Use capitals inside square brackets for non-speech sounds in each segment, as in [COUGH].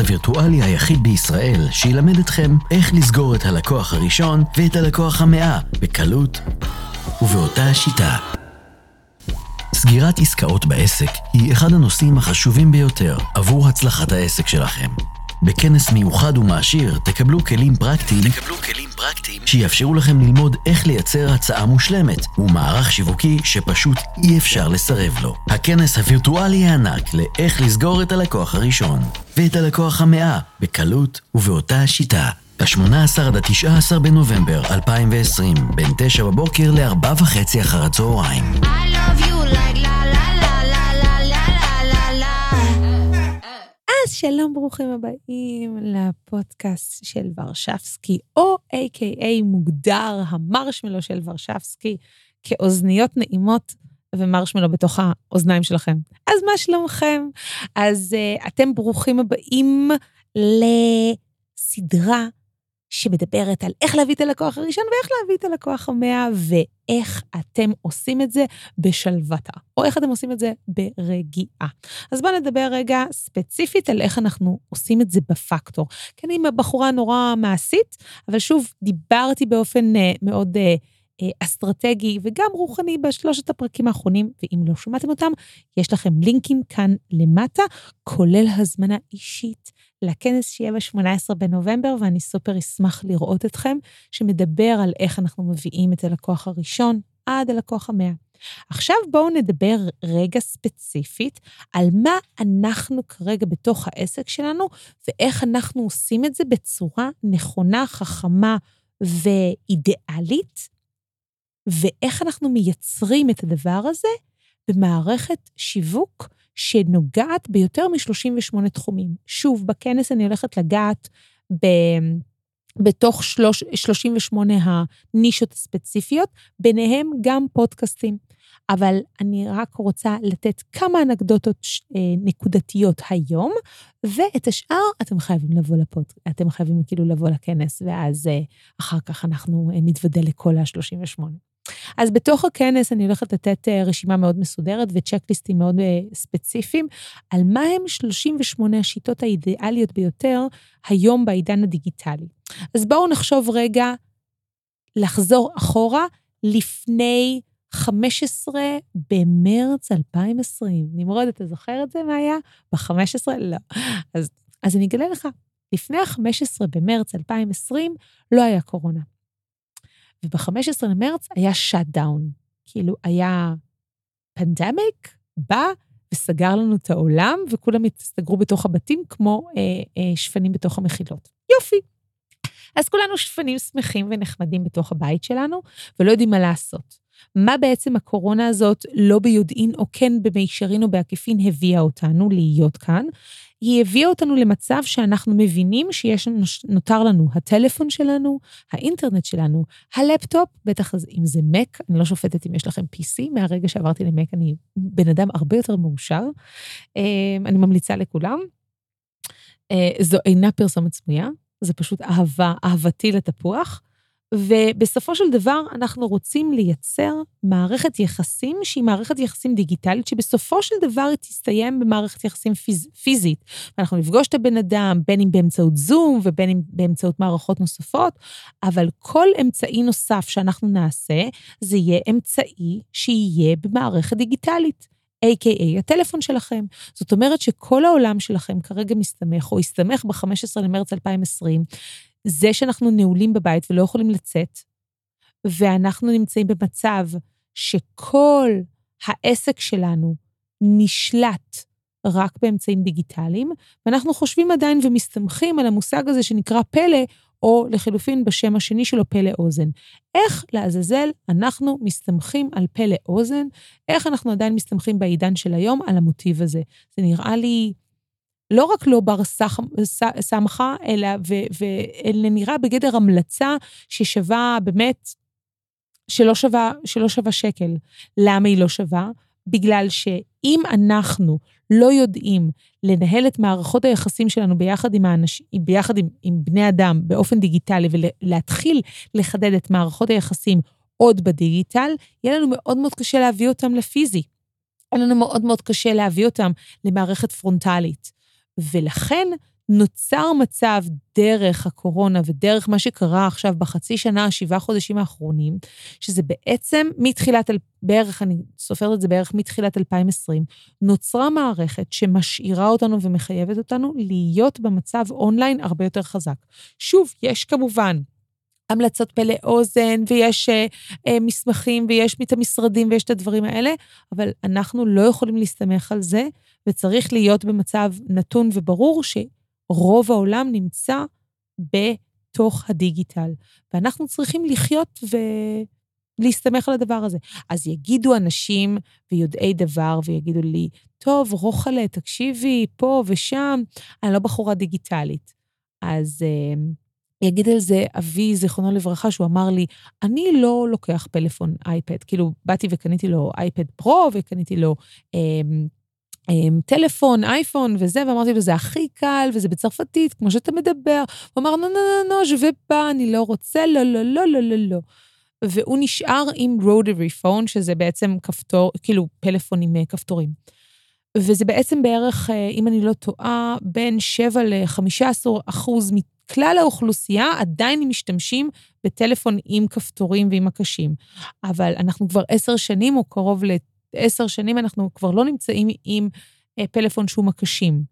הווירטואלי היחיד בישראל שילמד אתכם איך לסגור את הלקוח הראשון ואת הלקוח המאה בקלות ובאותה השיטה. סגירת עסקאות בעסק היא אחד הנושאים החשובים ביותר עבור הצלחת העסק שלכם. בכנס מיוחד ומעשיר תקבלו כלים פרקטיים, תקבלו כלים פרקטיים שיאפשרו לכם ללמוד איך לייצר הצעה מושלמת ומערך שיווקי שפשוט אי אפשר לסרב לו. הכנס הווירטואלי הענק לאיך לסגור את הלקוח הראשון ואת הלקוח המאה בקלות ובאותה השיטה. ה-18 עד ה-19 בנובמבר 2020, בין 9 בבוקר ל-4 וחצי אחר הצהריים. I love you like שלום, ברוכים הבאים לפודקאסט של ורשבסקי, או A.K.A מוגדר המרשמלו של ורשבסקי, כאוזניות נעימות ומרשמלו בתוך האוזניים שלכם. אז מה שלומכם? אז uh, אתם ברוכים הבאים לסדרה שמדברת על איך להביא את הלקוח הראשון ואיך להביא את הלקוח המאה, ואיך אתם עושים את זה בשלוותה, או איך אתם עושים את זה ברגיעה. אז בואו נדבר רגע ספציפית על איך אנחנו עושים את זה בפקטור. כי אני בחורה נורא מעשית, אבל שוב, דיברתי באופן uh, מאוד uh, אסטרטגי וגם רוחני בשלושת הפרקים האחרונים, ואם לא שמעתם אותם, יש לכם לינקים כאן למטה, כולל הזמנה אישית לכנס שיהיה ב-18 בנובמבר, ואני סופר אשמח לראות אתכם, שמדבר על איך אנחנו מביאים את הלקוח הראשון עד הלקוח המאה. עכשיו בואו נדבר רגע ספציפית על מה אנחנו כרגע בתוך העסק שלנו, ואיך אנחנו עושים את זה בצורה נכונה, חכמה ואידיאלית, ואיך אנחנו מייצרים את הדבר הזה במערכת שיווק שנוגעת ביותר מ-38 תחומים. שוב, בכנס אני הולכת לגעת ב... בתוך שלוש, 38 הנישות הספציפיות, ביניהם גם פודקאסטים. אבל אני רק רוצה לתת כמה אנקדוטות אה, נקודתיות היום, ואת השאר אתם חייבים לבוא לפוד, אתם חייבים כאילו לבוא לכנס, ואז אה, אחר כך אנחנו אה, נתוודא לכל ה-38. אז בתוך הכנס אני הולכת לתת אה, רשימה מאוד מסודרת וצ'קליסטים מאוד אה, ספציפיים, על מה הם 38 השיטות האידיאליות ביותר היום בעידן הדיגיטלי. אז בואו נחשוב רגע לחזור אחורה לפני 15 במרץ 2020. נמרוד, אתה זוכר את זה, מה היה? ב-15? לא. אז, אז אני אגלה לך, לפני ה-15 במרץ 2020 לא היה קורונה. וב-15 למרץ היה שאט דאון. כאילו, היה פנדמיק, בא וסגר לנו את העולם, וכולם הסתגרו בתוך הבתים כמו אה, אה, שפנים בתוך המחילות. יופי. אז כולנו שפנים שמחים ונחמדים בתוך הבית שלנו, ולא יודעים מה לעשות. מה בעצם הקורונה הזאת, לא ביודעין או כן במישרין או בעקיפין, הביאה אותנו להיות כאן? היא הביאה אותנו למצב שאנחנו מבינים שיש לנו, נותר לנו הטלפון שלנו, האינטרנט שלנו, הלפטופ, בטח אם זה Mac, אני לא שופטת אם יש לכם PC, מהרגע שעברתי ל-Mac אני בן אדם הרבה יותר מאושר. אני ממליצה לכולם. זו אינה פרסומת סמויה, זה פשוט אהבה, אהבתי לתפוח. ובסופו של דבר אנחנו רוצים לייצר מערכת יחסים שהיא מערכת יחסים דיגיטלית, שבסופו של דבר היא תסתיים במערכת יחסים פיז, פיזית. ואנחנו נפגוש את הבן אדם, בין אם באמצעות זום ובין אם באמצעות מערכות נוספות, אבל כל אמצעי נוסף שאנחנו נעשה, זה יהיה אמצעי שיהיה במערכת דיגיטלית. A.K.A. הטלפון שלכם. זאת אומרת שכל העולם שלכם כרגע מסתמך, או הסתמך ב-15 למרץ 2020, זה שאנחנו נעולים בבית ולא יכולים לצאת, ואנחנו נמצאים במצב שכל העסק שלנו נשלט רק באמצעים דיגיטליים, ואנחנו חושבים עדיין ומסתמכים על המושג הזה שנקרא פלא, או לחלופין בשם השני שלו, פלא אוזן. איך לעזאזל אנחנו מסתמכים על פלא אוזן? איך אנחנו עדיין מסתמכים בעידן של היום על המוטיב הזה? זה נראה לי לא רק לא בר סמכה, אלא, ואלה נראה בגדר המלצה ששווה באמת, שלא שווה, שלא שווה שקל. למה היא לא שווה? בגלל שאם אנחנו לא יודעים לנהל את מערכות היחסים שלנו ביחד עם האנשים, ביחד עם, עם בני אדם באופן דיגיטלי ולהתחיל לחדד את מערכות היחסים עוד בדיגיטל, יהיה לנו מאוד מאוד קשה להביא אותם לפיזי. יהיה לנו מאוד מאוד קשה להביא אותם למערכת פרונטלית. ולכן נוצר מצב דרך הקורונה ודרך מה שקרה עכשיו בחצי שנה, שבעה חודשים האחרונים, שזה בעצם מתחילת, בערך, אני סופרת את זה בערך מתחילת 2020, נוצרה מערכת שמשאירה אותנו ומחייבת אותנו להיות במצב אונליין הרבה יותר חזק. שוב, יש כמובן המלצות פה לאוזן, ויש uh, uh, מסמכים, ויש את המשרדים, ויש את הדברים האלה, אבל אנחנו לא יכולים להסתמך על זה, וצריך להיות במצב נתון וברור שרוב העולם נמצא בתוך הדיגיטל. ואנחנו צריכים לחיות ולהסתמך על הדבר הזה. אז יגידו אנשים ויודעי דבר, ויגידו לי, טוב, רוחלה, תקשיבי, פה ושם, אני לא בחורה דיגיטלית. אז... Uh, יגיד על זה אבי, זיכרונו לברכה, שהוא אמר לי, אני לא לוקח פלאפון אייפד. כאילו, באתי וקניתי לו אייפד פרו, וקניתי לו אה, אה, טלפון, אייפון וזה, ואמרתי לו, זה הכי קל, וזה בצרפתית, כמו שאתה מדבר. הוא אמר, נו, נו, נו, נו, ז'ווה פה, אני לא רוצה, לא, לא, לא, לא, לא, לא. והוא נשאר עם רודרי פון, שזה בעצם כפתור, כאילו פלאפון עם כפתורים. וזה בעצם בערך, אם אני לא טועה, בין 7 ל-15 אחוז כלל האוכלוסייה עדיין משתמשים בטלפון עם כפתורים ועם הקשים. אבל אנחנו כבר עשר שנים, או קרוב לעשר שנים, אנחנו כבר לא נמצאים עם אה, פלאפון שהוא מקשים.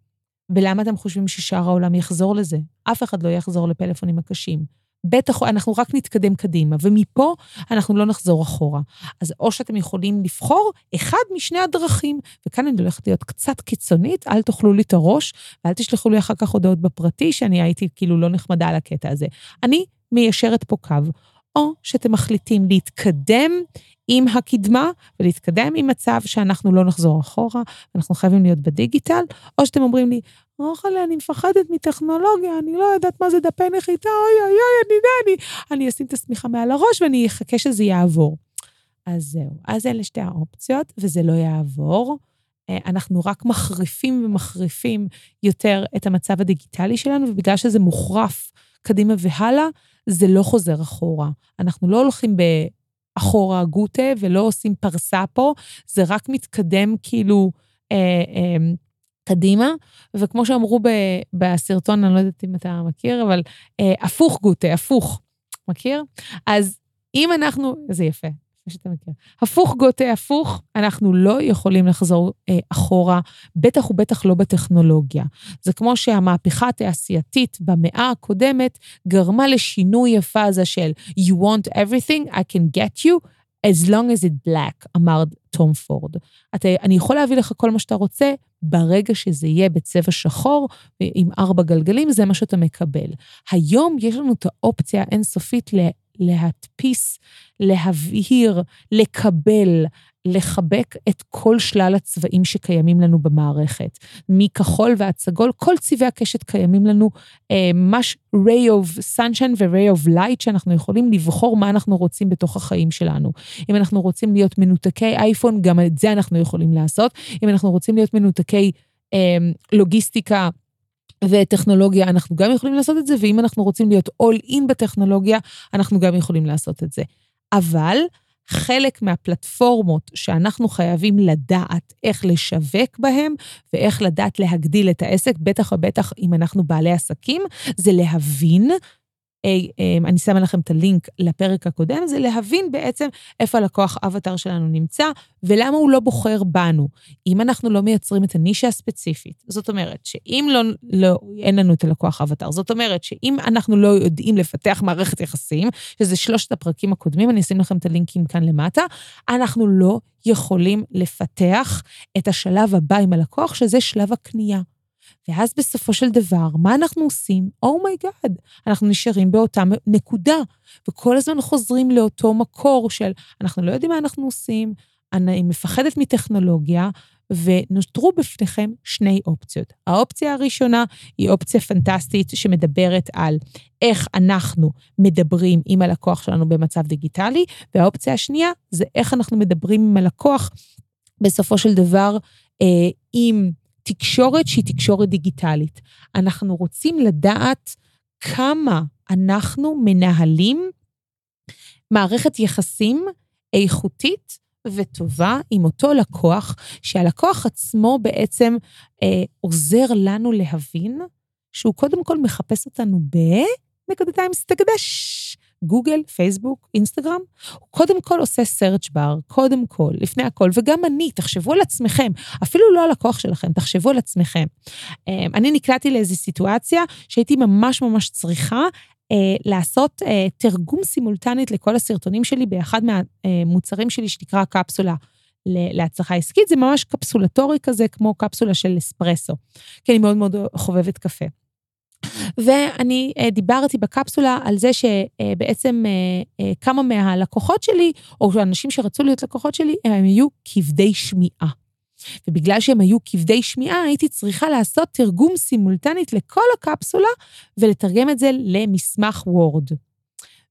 ולמה אתם חושבים ששאר העולם יחזור לזה? אף אחד לא יחזור לפלאפונים הקשים. בטח, אנחנו רק נתקדם קדימה, ומפה אנחנו לא נחזור אחורה. אז או שאתם יכולים לבחור אחד משני הדרכים, וכאן אני הולכת להיות קצת קיצונית, אל תאכלו לי את הראש, ואל תשלחו לי אחר כך הודעות בפרטי, שאני הייתי כאילו לא נחמדה על הקטע הזה. אני מיישרת פה קו. או שאתם מחליטים להתקדם עם הקדמה ולהתקדם עם מצב שאנחנו לא נחזור אחורה, אנחנו חייבים להיות בדיגיטל, או שאתם אומרים לי, רוחלה, אני מפחדת מטכנולוגיה, אני לא יודעת מה זה דפי נחיתה, אוי אוי אוי, אני יודע, אני, אני אשים את השמיכה מעל הראש ואני אחכה שזה יעבור. אז זהו, אז אלה שתי האופציות, וזה לא יעבור. אה, אנחנו רק מחריפים ומחריפים יותר את המצב הדיגיטלי שלנו, ובגלל שזה מוחרף קדימה והלאה, זה לא חוזר אחורה. אנחנו לא הולכים באחורה גוטה ולא עושים פרסה פה, זה רק מתקדם כאילו אה, אה, קדימה, וכמו שאמרו ב, בסרטון, אני לא יודעת אם אתה מכיר, אבל אה, הפוך גוטה, הפוך. מכיר? אז אם אנחנו, זה יפה, שאתה מכיר. הפוך גוטה הפוך, אנחנו לא יכולים לחזור אה, אחורה, בטח ובטח לא בטכנולוגיה. זה כמו שהמהפכה התעשייתית במאה הקודמת גרמה לשינוי הפאזה של You want everything, I can get you, as long as it black, אמר תום פורד. אתה, אני יכול להביא לך כל מה שאתה רוצה, ברגע שזה יהיה בצבע שחור עם ארבע גלגלים, זה מה שאתה מקבל. היום יש לנו את האופציה האינסופית להדפיס, להבהיר, לקבל, לחבק את כל שלל הצבעים שקיימים לנו במערכת. מכחול ועד סגול, כל צבעי הקשת קיימים לנו, אה, ממש ray of sunshine ו-ray of light, שאנחנו יכולים לבחור מה אנחנו רוצים בתוך החיים שלנו. אם אנחנו רוצים להיות מנותקי אייפון, גם את זה אנחנו יכולים לעשות. אם אנחנו רוצים להיות מנותקי uh, לוגיסטיקה, וטכנולוגיה, אנחנו גם יכולים לעשות את זה, ואם אנחנו רוצים להיות all in בטכנולוגיה, אנחנו גם יכולים לעשות את זה. אבל חלק מהפלטפורמות שאנחנו חייבים לדעת איך לשווק בהם ואיך לדעת להגדיל את העסק, בטח ובטח אם אנחנו בעלי עסקים, זה להבין אני שמה לכם את הלינק לפרק הקודם, זה להבין בעצם איפה הלקוח אבטר שלנו נמצא ולמה הוא לא בוחר בנו. אם אנחנו לא מייצרים את הנישה הספציפית, זאת אומרת שאם לא, לא, אין לנו את הלקוח אבטר, זאת אומרת שאם אנחנו לא יודעים לפתח מערכת יחסים, שזה שלושת הפרקים הקודמים, אני אשים לכם את הלינקים כאן למטה, אנחנו לא יכולים לפתח את השלב הבא עם הלקוח, שזה שלב הקנייה. ואז בסופו של דבר, מה אנחנו עושים? oh my god, oh אנחנו נשארים באותה נקודה, וכל הזמן חוזרים לאותו מקור של אנחנו לא יודעים מה אנחנו עושים, אני מפחדת מטכנולוגיה, ונותרו בפניכם שני אופציות. האופציה הראשונה היא אופציה פנטסטית שמדברת על איך אנחנו מדברים עם הלקוח שלנו במצב דיגיטלי, והאופציה השנייה זה איך אנחנו מדברים עם הלקוח בסופו של דבר אה, עם תקשורת שהיא תקשורת דיגיטלית. אנחנו רוצים לדעת כמה אנחנו מנהלים מערכת יחסים איכותית וטובה עם אותו לקוח, שהלקוח עצמו בעצם אה, עוזר לנו להבין שהוא קודם כל מחפש אותנו ב... נקודתיים סטגדש. גוגל, פייסבוק, אינסטגרם, הוא קודם כל עושה search bar, קודם כל, לפני הכל, וגם אני, תחשבו על עצמכם, אפילו לא על הכוח שלכם, תחשבו על עצמכם. אמ, אני נקלעתי לאיזו סיטואציה שהייתי ממש ממש צריכה אה, לעשות אה, תרגום סימולטנית לכל הסרטונים שלי באחד מהמוצרים שלי שנקרא קפסולה. להצלחה עסקית, זה ממש קפסולטורי כזה, כמו קפסולה של אספרסו, כי אני מאוד מאוד חובבת קפה. ואני uh, דיברתי בקפסולה על זה שבעצם uh, uh, כמה מהלקוחות שלי, או האנשים שרצו להיות לקוחות שלי, הם היו כבדי שמיעה. ובגלל שהם היו כבדי שמיעה, הייתי צריכה לעשות תרגום סימולטנית לכל הקפסולה ולתרגם את זה למסמך וורד.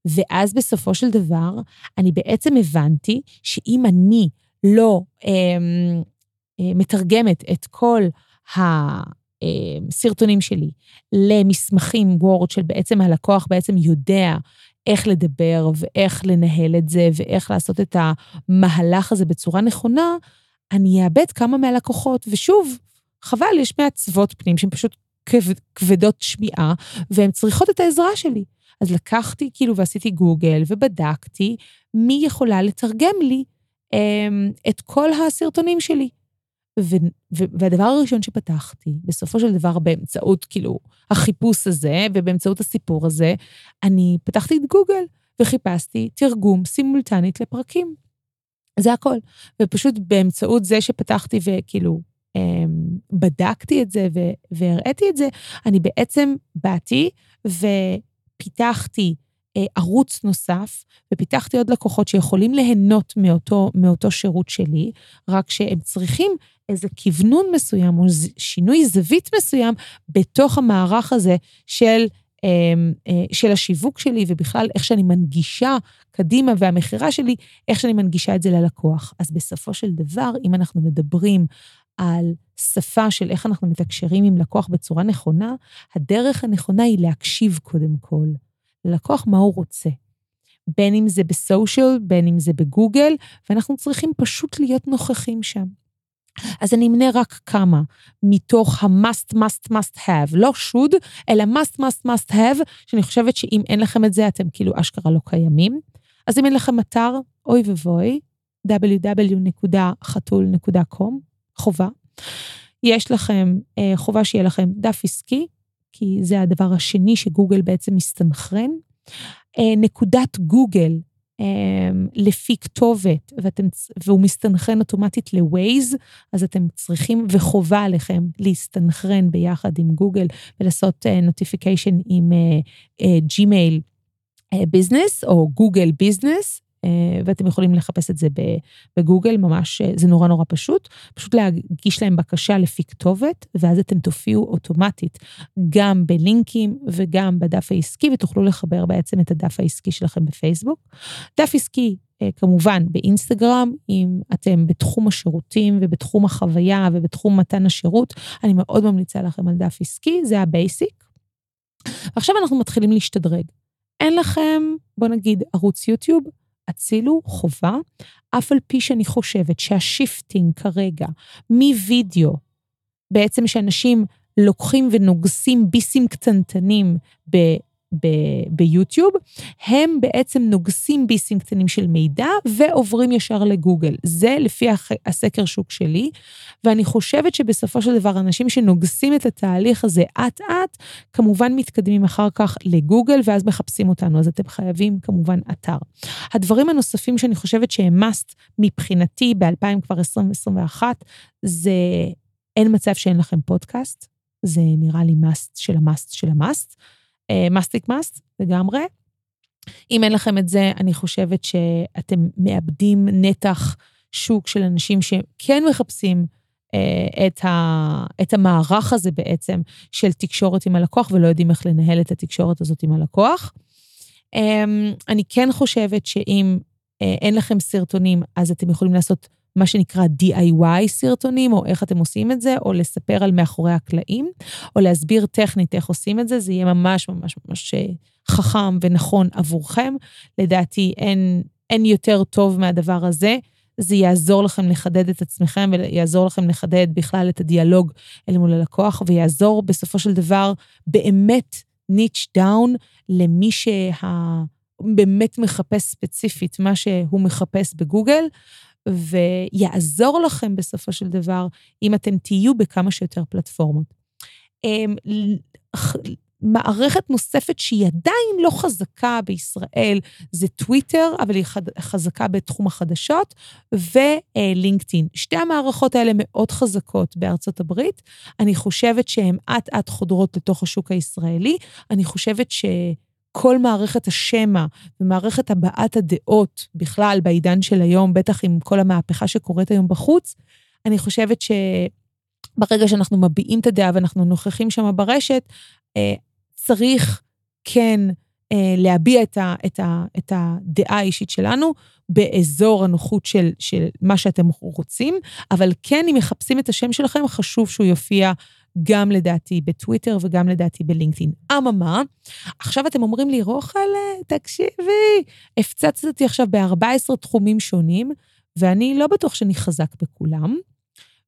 ואז בסופו של דבר, אני בעצם הבנתי שאם אני לא אה, אה, מתרגמת את כל ה... הסרטונים שלי למסמכים וורד של בעצם הלקוח בעצם יודע איך לדבר ואיך לנהל את זה ואיך לעשות את המהלך הזה בצורה נכונה, אני אאבד כמה מהלקוחות. ושוב, חבל, יש מעצבות פנים שהן פשוט כבד, כבדות שמיעה, והן צריכות את העזרה שלי. אז לקחתי כאילו ועשיתי גוגל ובדקתי מי יכולה לתרגם לי אמ, את כל הסרטונים שלי. והדבר הראשון שפתחתי, בסופו של דבר באמצעות כאילו החיפוש הזה ובאמצעות הסיפור הזה, אני פתחתי את גוגל וחיפשתי תרגום סימולטנית לפרקים. זה הכל. ופשוט באמצעות זה שפתחתי וכאילו אמ, בדקתי את זה והראיתי את זה, אני בעצם באתי ופיתחתי ערוץ נוסף, ופיתחתי עוד לקוחות שיכולים ליהנות מאותו, מאותו שירות שלי, רק שהם צריכים איזה כוונון מסוים או שינוי זווית מסוים בתוך המערך הזה של, אמ, אה, של השיווק שלי, ובכלל איך שאני מנגישה קדימה, והמכירה שלי, איך שאני מנגישה את זה ללקוח. אז בסופו של דבר, אם אנחנו מדברים על שפה של איך אנחנו מתקשרים עם לקוח בצורה נכונה, הדרך הנכונה היא להקשיב קודם כל. ללקוח מה הוא רוצה. בין אם זה בסושיאל, בין אם זה בגוגל, ואנחנו צריכים פשוט להיות נוכחים שם. אז אני אמנה רק כמה מתוך ה-must, must, must have, לא should, אלא must, must, must have, שאני חושבת שאם אין לכם את זה, אתם כאילו אשכרה לא קיימים. אז אם אין לכם אתר, אוי ובוי, www.חתול.com, חובה. יש לכם אה, חובה שיהיה לכם דף עסקי, כי זה הדבר השני שגוגל בעצם מסתנכרן. אה, נקודת גוגל אה, לפי כתובת, ואתם, והוא מסתנכרן אוטומטית ל-Waze, אז אתם צריכים, וחובה עליכם להסתנכרן ביחד עם גוגל ולעשות notification uh, עם ג'ימייל Business או גוגל Business, אה, ואתם יכולים לחפש את זה בגוגל, ממש, אה, זה נורא נורא פשוט. פשוט להגיש להם בקשה לפי כתובת, ואז אתם תופיעו אוטומטית גם בלינקים וגם בדף העסקי, ותוכלו לחבר בעצם את הדף העסקי שלכם בפייסבוק. דף עסקי אה, כמובן באינסטגרם, אם אתם בתחום השירותים ובתחום החוויה ובתחום מתן השירות, אני מאוד ממליצה לכם על דף עסקי, זה ה basic. ועכשיו אנחנו מתחילים להשתדרג. אין לכם, בוא נגיד, ערוץ יוטיוב, הצילו חובה, אף על פי שאני חושבת שה shifting כרגע מווידאו, בעצם שאנשים לוקחים ונוגסים ביסים קטנטנים. ביוטיוב, הם בעצם נוגסים ביסים קטנים של מידע ועוברים ישר לגוגל. זה לפי הסקר שוק שלי, ואני חושבת שבסופו של דבר אנשים שנוגסים את התהליך הזה אט-אט, כמובן מתקדמים אחר כך לגוגל ואז מחפשים אותנו, אז אתם חייבים כמובן אתר. הדברים הנוספים שאני חושבת שהם must מבחינתי ב-2021, זה אין מצב שאין לכם פודקאסט, זה נראה לי must של המאסט של המאסט. מסטיק מאסט לגמרי. אם אין לכם את זה, אני חושבת שאתם מאבדים נתח שוק של אנשים שכן מחפשים אה, את, ה, את המערך הזה בעצם של תקשורת עם הלקוח ולא יודעים איך לנהל את התקשורת הזאת עם הלקוח. אה, אני כן חושבת שאם אה, אין לכם סרטונים, אז אתם יכולים לעשות מה שנקרא DIY סרטונים, או איך אתם עושים את זה, או לספר על מאחורי הקלעים, או להסביר טכנית איך עושים את זה, זה יהיה ממש ממש ממש אה, חכם ונכון עבורכם. לדעתי אין, אין יותר טוב מהדבר הזה. זה יעזור לכם לחדד את עצמכם ויעזור לכם לחדד בכלל את הדיאלוג אל מול הלקוח, ויעזור בסופו של דבר באמת ניץ' דאון למי שבאמת מחפש ספציפית מה שהוא מחפש בגוגל, ויעזור לכם בסופו של דבר אם אתם תהיו בכמה שיותר פלטפורמות. אמ, מערכת נוספת שהיא עדיין לא חזקה בישראל זה טוויטר, אבל היא חזקה בתחום החדשות, ולינקדאין. שתי המערכות האלה מאוד חזקות בארצות הברית. אני חושבת שהן אט-אט חודרות לתוך השוק הישראלי. אני חושבת ש... כל מערכת השמע ומערכת הבעת הדעות בכלל בעידן של היום, בטח עם כל המהפכה שקורית היום בחוץ, אני חושבת שברגע שאנחנו מביעים את הדעה ואנחנו נוכחים שם ברשת, אה, צריך כן אה, להביע את, ה, את, ה, את הדעה האישית שלנו באזור הנוחות של, של מה שאתם רוצים, אבל כן, אם מחפשים את השם שלכם, חשוב שהוא יופיע גם לדעתי בטוויטר וגם לדעתי בלינקדאין. אממה, עכשיו אתם אומרים לי, רוחלה, תקשיבי, הפצצת אותי עכשיו ב-14 תחומים שונים, ואני לא בטוח שאני חזק בכולם.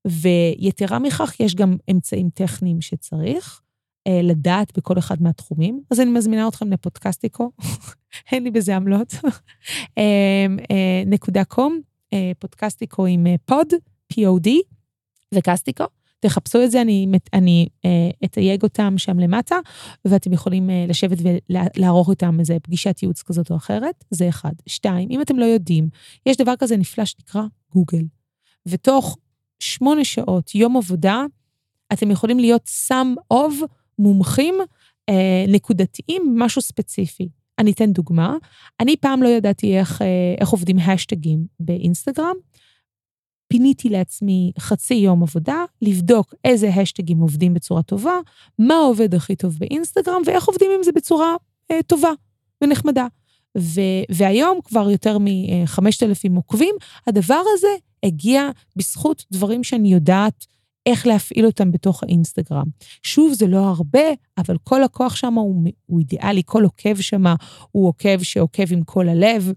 ויתרה מכך, יש גם אמצעים טכניים שצריך. אה, לדעת בכל אחד מהתחומים, אז אני מזמינה אתכם לפודקסטיקו, [LAUGHS] אין לי בזה עמלות, [LAUGHS] אה, אה, נקודה קום, אה, פודקסטיקו עם פוד, P-O-D, וקסטיקו. תחפשו את זה, אני, אני אה, אתייג אותם שם למטה, ואתם יכולים אה, לשבת ולערוך איתם איזה פגישת ייעוץ כזאת או אחרת, זה אחד. שתיים, אם אתם לא יודעים, יש דבר כזה נפלא שנקרא גוגל. ותוך שמונה שעות, יום עבודה, אתם יכולים להיות סם אוב מומחים אה, נקודתיים במשהו ספציפי. אני אתן דוגמה. אני פעם לא ידעתי איך, אה, איך עובדים השטגים באינסטגרם. פיניתי לעצמי חצי יום עבודה, לבדוק איזה השטגים עובדים בצורה טובה, מה עובד הכי טוב באינסטגרם ואיך עובדים עם זה בצורה אה, טובה ונחמדה. ו- והיום כבר יותר מ-5,000 עוקבים, הדבר הזה הגיע בזכות דברים שאני יודעת איך להפעיל אותם בתוך האינסטגרם. שוב, זה לא הרבה, אבל כל לקוח שם הוא, הוא אידיאלי, כל עוקב שם הוא עוקב שעוקב עם כל הלב.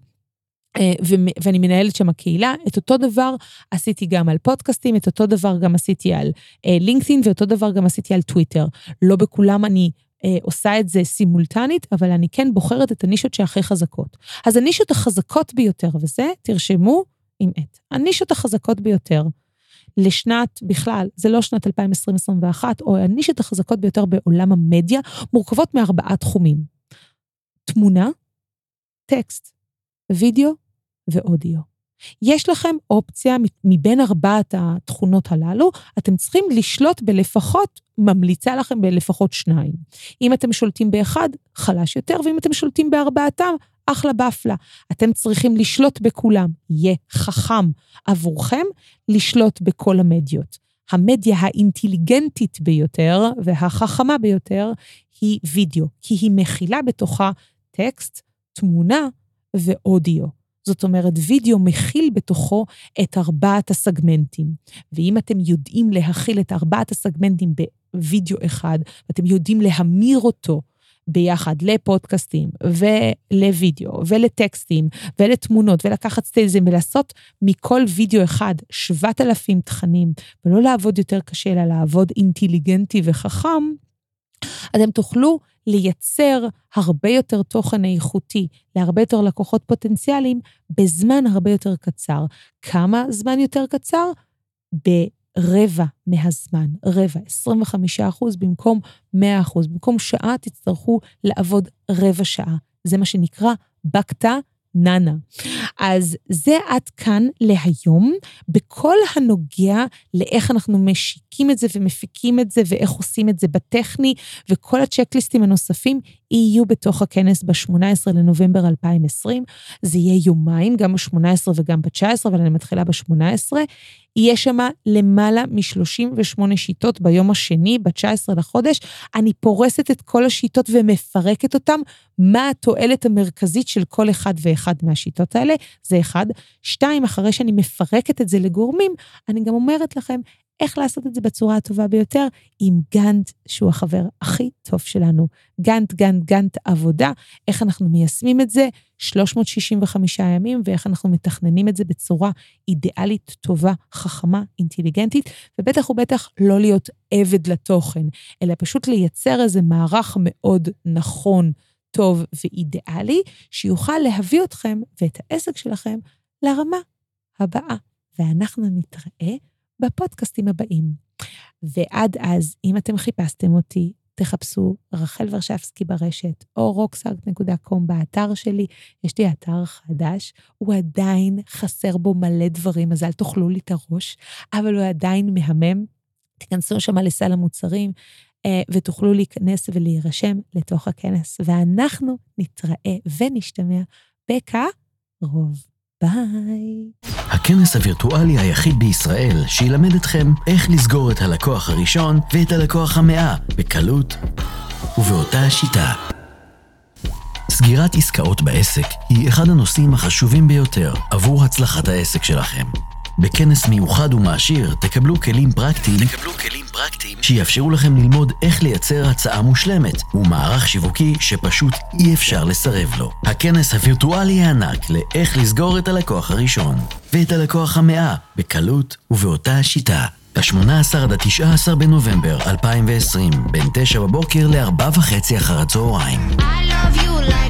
אה, ואני מנהלת שם קהילה, את אותו דבר עשיתי גם על פודקאסטים, את אותו דבר גם עשיתי על לינקדאין, אה, ואותו דבר גם עשיתי על טוויטר. לא בכולם אני אה, עושה את זה סימולטנית, אבל אני כן בוחרת את הנישות שהכי חזקות. אז הנישות החזקות ביותר, וזה, תרשמו עם עט, הנישות החזקות ביותר לשנת, בכלל, זה לא שנת 2020-2021, או הנישות החזקות ביותר בעולם המדיה, מורכבות מארבעה תחומים. תמונה, טקסט, וידאו ואודיו. יש לכם אופציה מבין ארבעת התכונות הללו, אתם צריכים לשלוט בלפחות, ממליצה לכם בלפחות שניים. אם אתם שולטים באחד, חלש יותר, ואם אתם שולטים בארבעתם, אחלה באפלה. אתם צריכים לשלוט בכולם. יהיה חכם עבורכם לשלוט בכל המדיות. המדיה האינטליגנטית ביותר והחכמה ביותר היא וידאו, כי היא מכילה בתוכה טקסט, תמונה ואודיו. זאת אומרת, וידאו מכיל בתוכו את ארבעת הסגמנטים. ואם אתם יודעים להכיל את ארבעת הסגמנטים בווידאו אחד, ואתם יודעים להמיר אותו ביחד לפודקאסטים ולוידאו ולטקסטים ולתמונות ולקחת סטיילזים ולעשות מכל וידאו אחד 7,000 תכנים ולא לעבוד יותר קשה אלא לעבוד אינטליגנטי וחכם, אתם תוכלו לייצר הרבה יותר תוכן איכותי להרבה יותר לקוחות פוטנציאליים בזמן הרבה יותר קצר. כמה זמן יותר קצר? רבע מהזמן, רבע, 25 אחוז במקום 100 אחוז. במקום שעה תצטרכו לעבוד רבע שעה. זה מה שנקרא בקתה ננה. אז זה עד כאן להיום, בכל הנוגע לאיך אנחנו משיקים את זה ומפיקים את זה ואיך עושים את זה בטכני, וכל הצ'קליסטים הנוספים יהיו בתוך הכנס ב-18 לנובמבר 2020. זה יהיה יומיים, גם ב-18 וגם ב-19, אבל אני מתחילה ב-18. יהיה שם למעלה מ-38 שיטות ביום השני, ב-19 לחודש. אני פורסת את כל השיטות ומפרקת אותן, מה התועלת המרכזית של כל אחד ואחד מהשיטות האלה, זה אחד. שתיים, אחרי שאני מפרקת את זה לגורמים, אני גם אומרת לכם איך לעשות את זה בצורה הטובה ביותר עם גאנט, שהוא החבר הכי טוב שלנו. גאנט, גאנט, גאנט עבודה, איך אנחנו מיישמים את זה 365 ימים, ואיך אנחנו מתכננים את זה בצורה אידיאלית, טובה, חכמה, אינטליגנטית, ובטח ובטח לא להיות עבד לתוכן, אלא פשוט לייצר איזה מערך מאוד נכון, טוב ואידיאלי, שיוכל להביא אתכם ואת העסק שלכם לרמה הבאה. ואנחנו נתראה בפודקאסטים הבאים. ועד אז, אם אתם חיפשתם אותי, תחפשו רחל ורשבסקי ברשת, או rocksart.com באתר שלי. יש לי אתר חדש, הוא עדיין חסר בו מלא דברים, אז אל תאכלו לי את הראש, אבל הוא עדיין מהמם. תיכנסו שם לסל המוצרים, אה, ותוכלו להיכנס ולהירשם לתוך הכנס. ואנחנו נתראה ונשתמע בקרוב. ביי. הכנס הווירטואלי היחיד בישראל שילמד אתכם איך לסגור את הלקוח הראשון ואת הלקוח המאה בקלות ובאותה השיטה. סגירת עסקאות בעסק היא אחד הנושאים החשובים ביותר עבור הצלחת העסק שלכם. בכנס מיוחד ומעשיר תקבלו כלים פרקטיים, תקבלו כלים פרקטיים שיאפשרו לכם ללמוד איך לייצר הצעה מושלמת ומערך שיווקי שפשוט אי אפשר לסרב לו. הכנס הווירטואלי הענק לאיך לסגור את הלקוח הראשון ואת הלקוח המאה בקלות ובאותה השיטה. ב-18 עד ה-19 בנובמבר 2020, בין 9 בבוקר ל-4 וחצי אחר הצהריים. I love you like